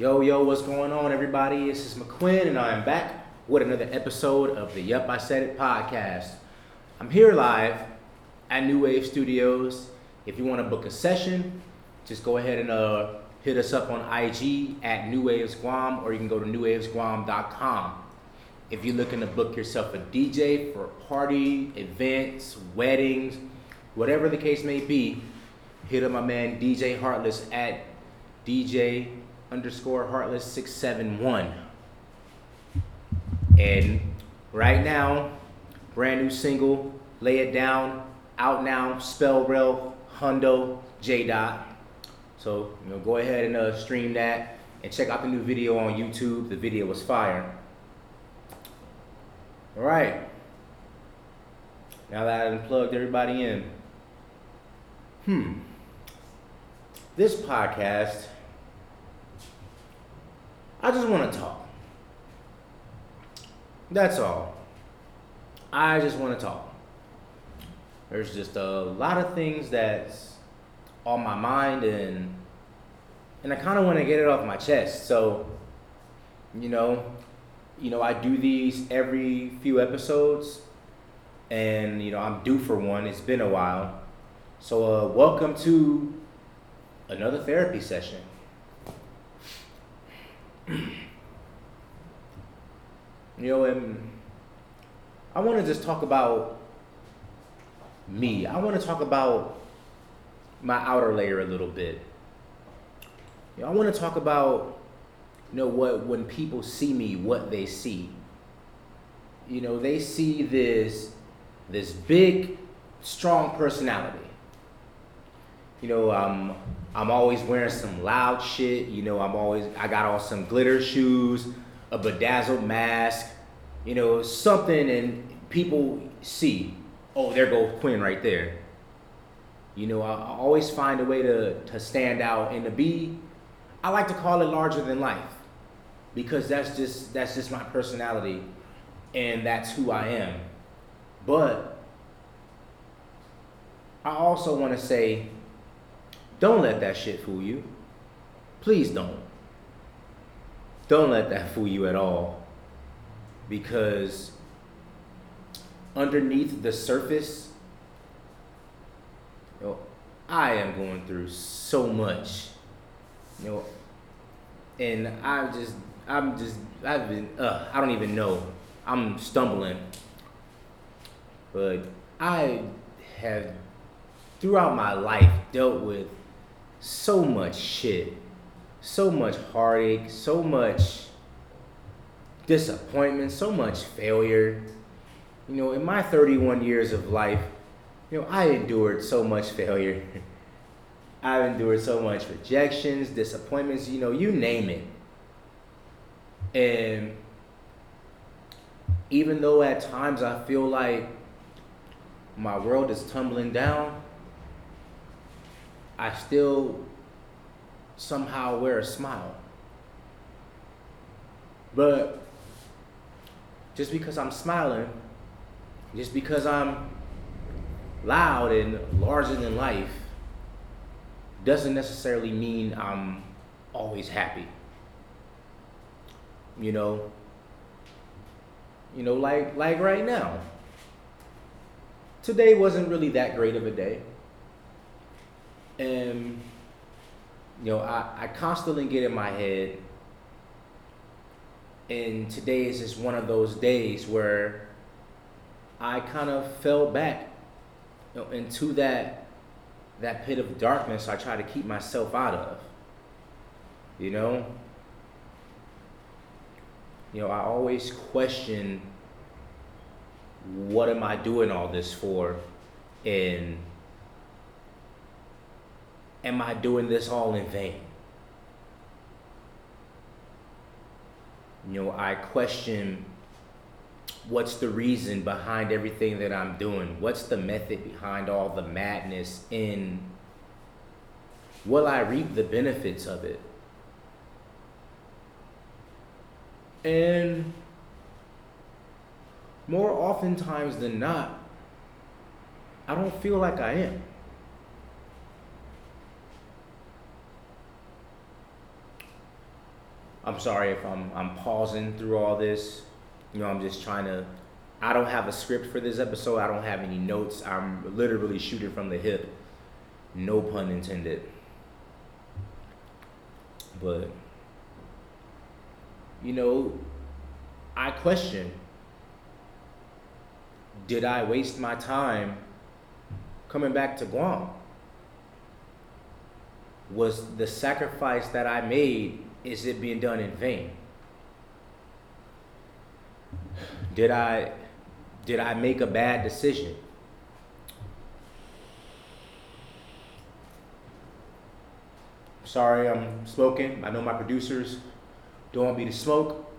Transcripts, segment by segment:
Yo, yo, what's going on, everybody? This is McQuinn, and I am back with another episode of the Yup, I Said It podcast. I'm here live at New Wave Studios. If you want to book a session, just go ahead and uh, hit us up on IG at New Waves Guam, or you can go to newwavesguam.com. If you're looking to book yourself a DJ for a party, events, weddings, whatever the case may be, hit up my man DJ Heartless at DJ underscore Heartless six seven one. And right now, brand new single, Lay It Down, out now, Spell Rail, Hundo, J Dot. So you know, go ahead and uh, stream that and check out the new video on YouTube. The video was fire. All right. Now that I've plugged everybody in, hmm, this podcast, I just want to talk. That's all. I just want to talk. There's just a lot of things that's on my mind and and I kind of want to get it off my chest. So, you know, you know, I do these every few episodes, and you know, I'm due for one. It's been a while, so uh, welcome to another therapy session. You know, and I want to just talk about me. I want to talk about my outer layer a little bit. You know, I want to talk about you know what when people see me what they see you know they see this this big strong personality you know i'm i'm always wearing some loud shit you know i'm always i got on some glitter shoes a bedazzled mask you know something and people see oh there goes quinn right there you know i, I always find a way to to stand out and to be i like to call it larger than life because that's just that's just my personality and that's who I am. But I also want to say don't let that shit fool you. Please don't. Don't let that fool you at all. Because underneath the surface, you know, I am going through so much. You know, and I just I'm just I've been uh, I don't even know. I'm stumbling. But I have throughout my life dealt with so much shit, so much heartache, so much disappointment, so much failure. You know, in my 31 years of life, you know, I endured so much failure. I've endured so much rejections, disappointments, you know, you name it. And even though at times I feel like my world is tumbling down, I still somehow wear a smile. But just because I'm smiling, just because I'm loud and larger than life, doesn't necessarily mean I'm always happy. You know? You know like like right now. Today wasn't really that great of a day Um, and you know i, I constantly get in my head and today is just one of those days where i kind of fell back you know, into that that pit of darkness i try to keep myself out of you know you know, I always question what am I doing all this for? And am I doing this all in vain? You know, I question what's the reason behind everything that I'm doing? What's the method behind all the madness? And will I reap the benefits of it? And more oftentimes than not, I don't feel like I am. I'm sorry if I'm I'm pausing through all this. You know, I'm just trying to. I don't have a script for this episode. I don't have any notes. I'm literally shooting from the hip. No pun intended. But you know, I question did I waste my time coming back to Guam? Was the sacrifice that I made, is it being done in vain? Did I did I make a bad decision? Sorry, I'm smoking. I know my producers don't want me to smoke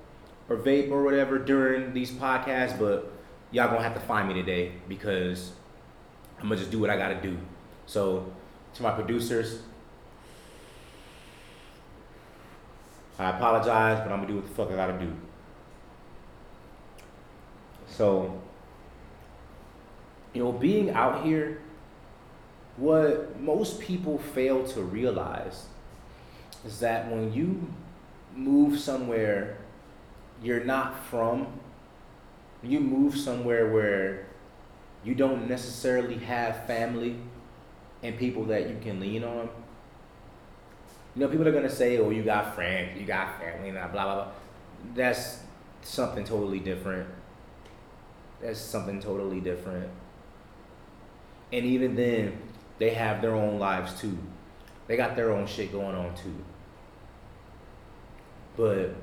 or vape or whatever during these podcasts, but y'all gonna have to find me today because I'm gonna just do what I gotta do. So, to my producers, I apologize, but I'm gonna do what the fuck I gotta do. So, you know, being out here, what most people fail to realize is that when you move somewhere you're not from, you move somewhere where you don't necessarily have family and people that you can lean on. You know, people are gonna say, "Oh, you got friends, you got family, and blah blah blah." That's something totally different. That's something totally different. And even then, they have their own lives too. They got their own shit going on too. But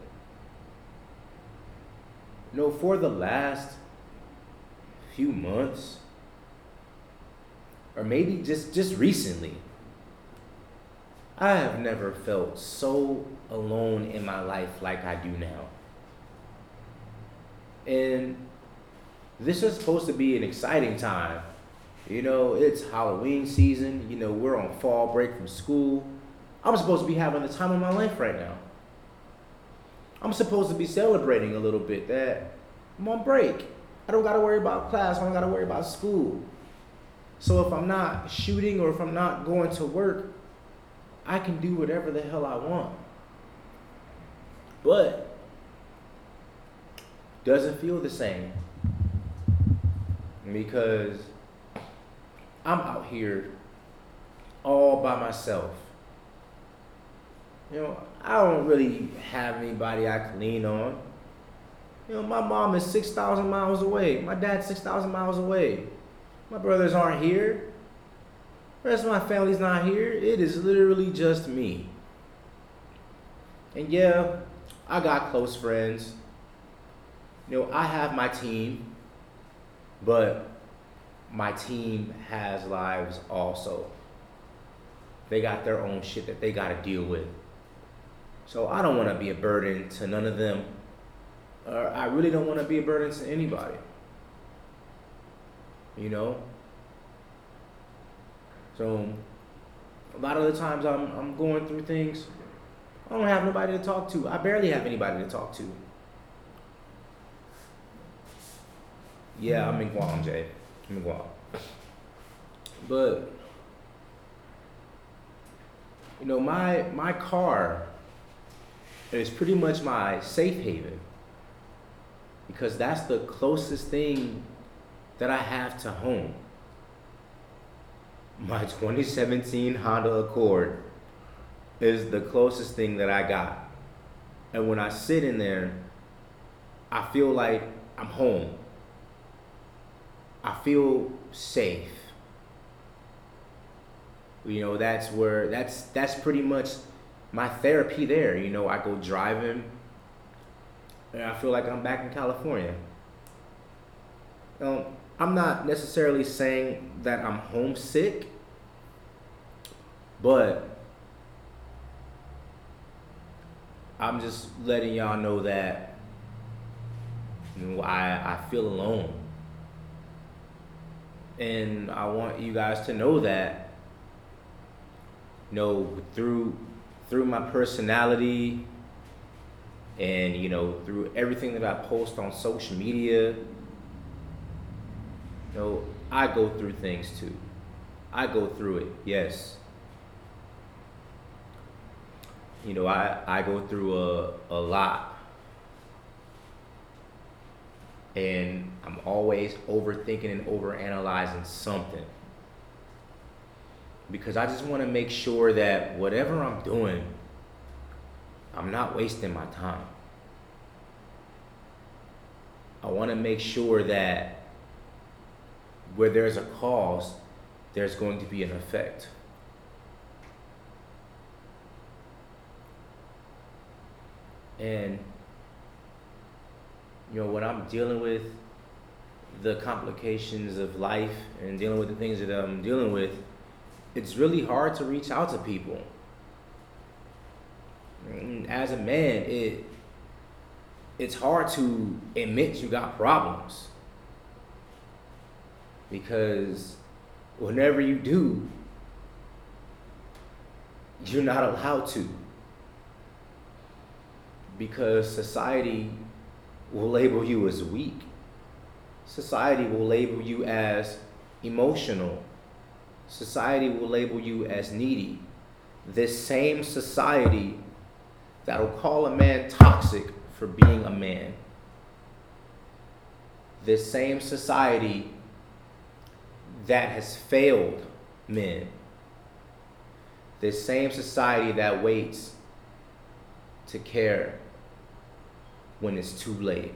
you know, for the last few months, or maybe just just recently, I have never felt so alone in my life like I do now. And this is supposed to be an exciting time. You know, it's Halloween season. You know, we're on fall break from school. I'm supposed to be having the time of my life right now. I'm supposed to be celebrating a little bit that I'm on break. I don't got to worry about class. I don't got to worry about school. So if I'm not shooting or if I'm not going to work, I can do whatever the hell I want. But doesn't feel the same because I'm out here all by myself. You know, I don't really have anybody I can lean on. You know, my mom is 6,000 miles away. My dad's 6,000 miles away. My brothers aren't here. The rest of my family's not here. It is literally just me. And yeah, I got close friends. You know, I have my team, but my team has lives also. They got their own shit that they got to deal with. So I don't want to be a burden to none of them. Or I really don't want to be a burden to anybody. You know? So a lot of the times I'm I'm going through things, I don't have nobody to talk to. I barely have anybody to talk to. Yeah, I'm in Guam, Jay. I'm in Guam. But you know, my my car is pretty much my safe haven because that's the closest thing that I have to home. My 2017 Honda Accord is the closest thing that I got. And when I sit in there, I feel like I'm home. I feel safe. You know, that's where that's that's pretty much my therapy there. You know, I go driving and I feel like I'm back in California. Um, I'm not necessarily saying that I'm homesick, but I'm just letting y'all know that I, I feel alone. And I want you guys to know that, you know, through through my personality and you know through everything that I post on social media, you know, I go through things too. I go through it, yes. you know, I, I go through a, a lot. And I'm always overthinking and overanalyzing something. Because I just want to make sure that whatever I'm doing, I'm not wasting my time. I want to make sure that where there's a cause, there's going to be an effect. And, you know, when I'm dealing with the complications of life and dealing with the things that I'm dealing with, it's really hard to reach out to people. And as a man, it it's hard to admit you got problems because whenever you do, you're not allowed to because society will label you as weak. Society will label you as emotional. Society will label you as needy. This same society that will call a man toxic for being a man. This same society that has failed men. This same society that waits to care when it's too late.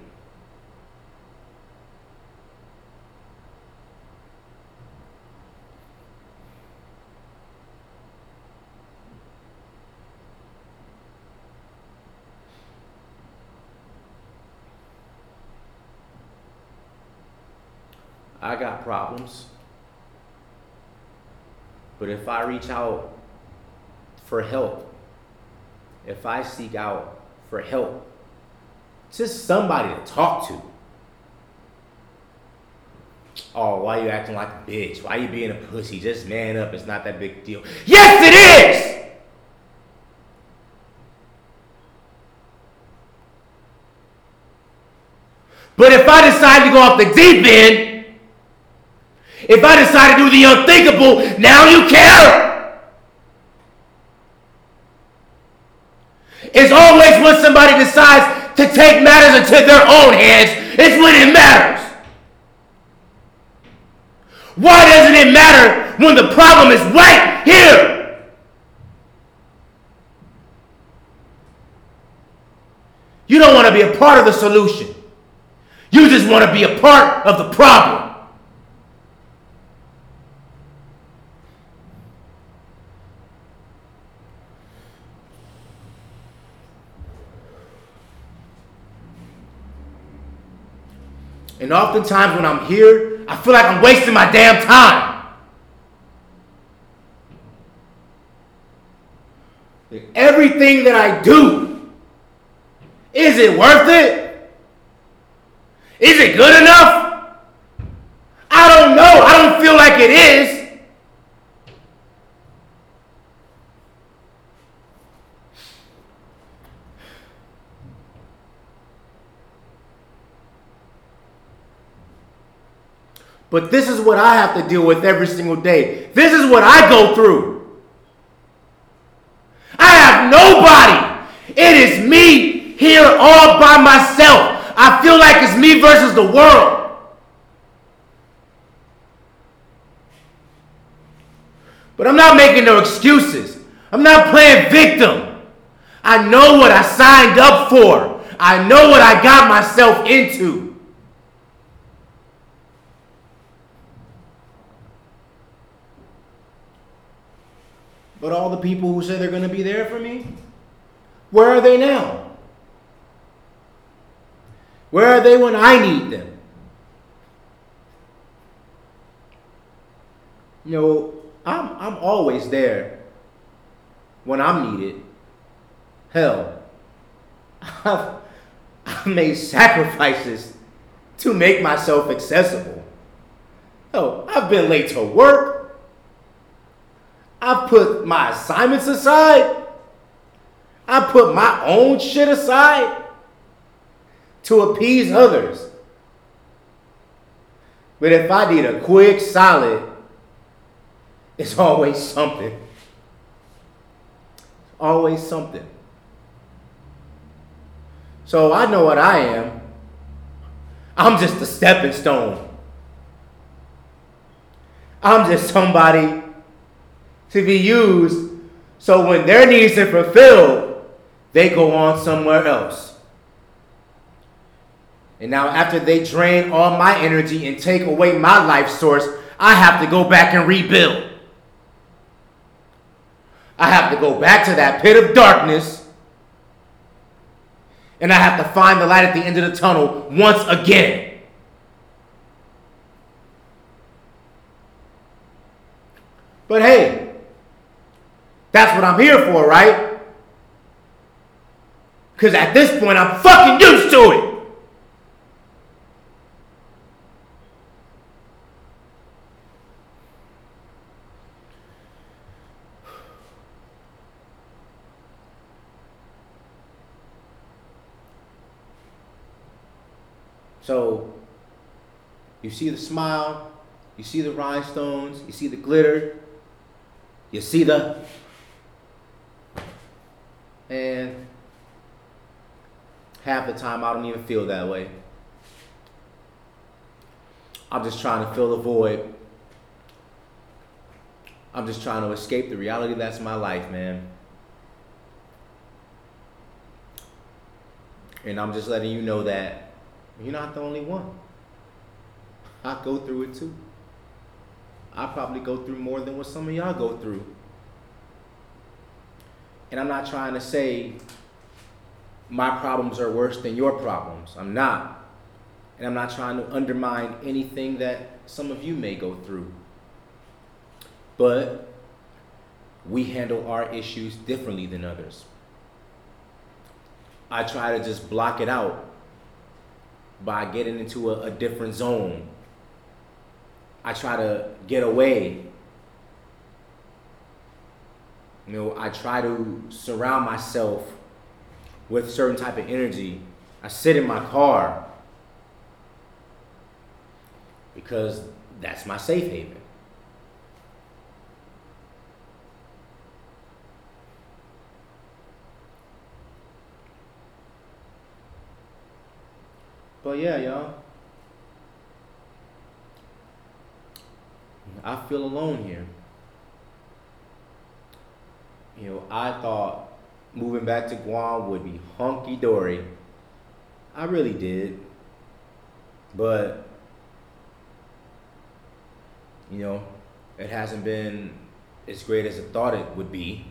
I got problems. But if I reach out for help, if I seek out for help, just somebody to talk to. Oh, why you acting like a bitch? Why you being a pussy? Just man up. It's not that big deal. Yes, it is! But if I decide to go off the deep end, if I decide to do the unthinkable, now you care. It's always when somebody decides to take matters into their own hands it's when it matters. Why doesn't it matter when the problem is right here? You don't want to be a part of the solution. You just want to be a part of the problem. And oftentimes when I'm here, I feel like I'm wasting my damn time. Everything that I do, is it worth it? Is it good enough? I don't know. I don't feel like it is. But this is what I have to deal with every single day. This is what I go through. I have nobody. It is me here all by myself. I feel like it's me versus the world. But I'm not making no excuses. I'm not playing victim. I know what I signed up for. I know what I got myself into. But all the people who say they're going to be there for me, where are they now? Where are they when I need them? You know, I'm, I'm always there when I'm needed. Hell, I've, I've made sacrifices to make myself accessible. Oh, I've been late to work. I put my assignments aside. I put my own shit aside to appease others. But if I need a quick solid, it's always something. Always something. So I know what I am. I'm just a stepping stone. I'm just somebody to be used so when their needs are fulfilled, they go on somewhere else. And now, after they drain all my energy and take away my life source, I have to go back and rebuild. I have to go back to that pit of darkness. And I have to find the light at the end of the tunnel once again. But hey, that's what I'm here for, right? Because at this point, I'm fucking used to it. So you see the smile, you see the rhinestones, you see the glitter, you see the. And half the time I don't even feel that way. I'm just trying to fill the void. I'm just trying to escape the reality that's my life, man. And I'm just letting you know that you're not the only one. I go through it too. I probably go through more than what some of y'all go through. And I'm not trying to say my problems are worse than your problems. I'm not. And I'm not trying to undermine anything that some of you may go through. But we handle our issues differently than others. I try to just block it out by getting into a, a different zone. I try to get away. You know, I try to surround myself with certain type of energy. I sit in my car because that's my safe haven. But yeah, y'all. I feel alone here. You know, I thought moving back to Guam would be hunky dory. I really did. But, you know, it hasn't been as great as I thought it would be.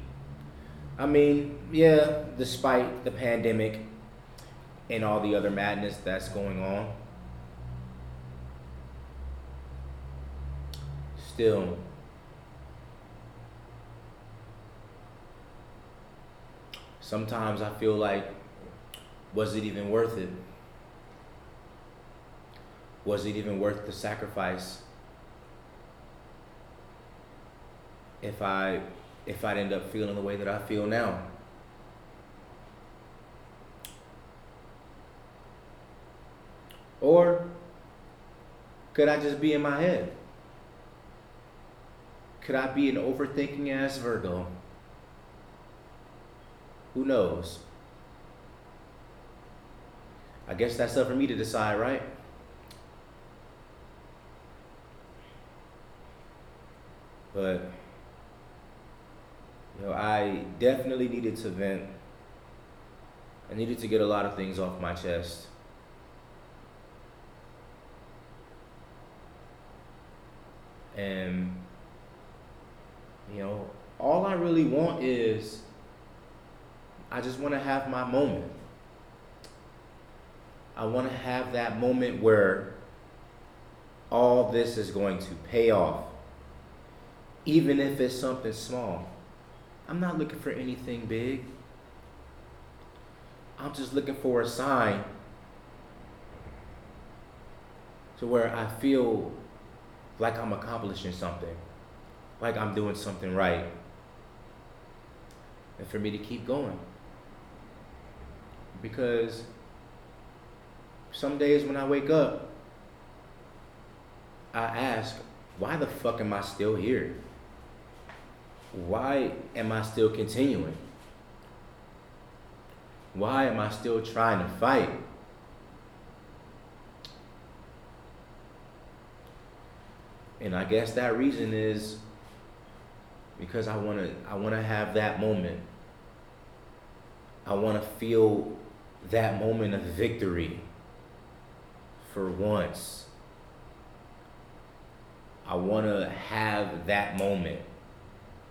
I mean, yeah, despite the pandemic, and all the other madness that's going on. Still, sometimes I feel like, was it even worth it? Was it even worth the sacrifice? If I if I'd end up feeling the way that I feel now. Or could I just be in my head? Could I be an overthinking ass Virgo? Who knows? I guess that's up for me to decide, right? But, you know, I definitely needed to vent. I needed to get a lot of things off my chest. And, you know, all I really want is I just want to have my moment. I want to have that moment where all this is going to pay off, even if it's something small. I'm not looking for anything big. I'm just looking for a sign to where I feel like I'm accomplishing something, like I'm doing something right, and for me to keep going. Because some days when I wake up, I ask, why the fuck am I still here? Why am I still continuing? Why am I still trying to fight? And I guess that reason is because I want to I want to have that moment. I want to feel that moment of victory for once. I want to have that moment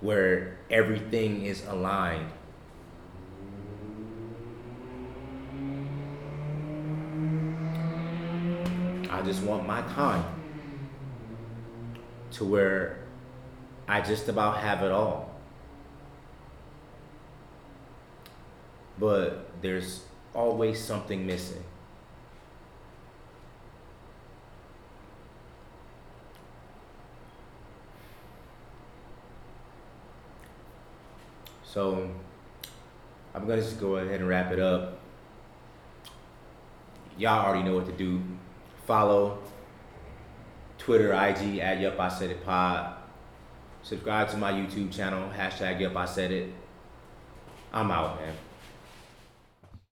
where everything is aligned. I just want my time to where I just about have it all. But there's always something missing. So I'm gonna just go ahead and wrap it up. Y'all already know what to do. Follow Twitter, IG at Yup I Said It Pod. Subscribe to my YouTube channel, hashtag Yup I Said It. I'm out, man.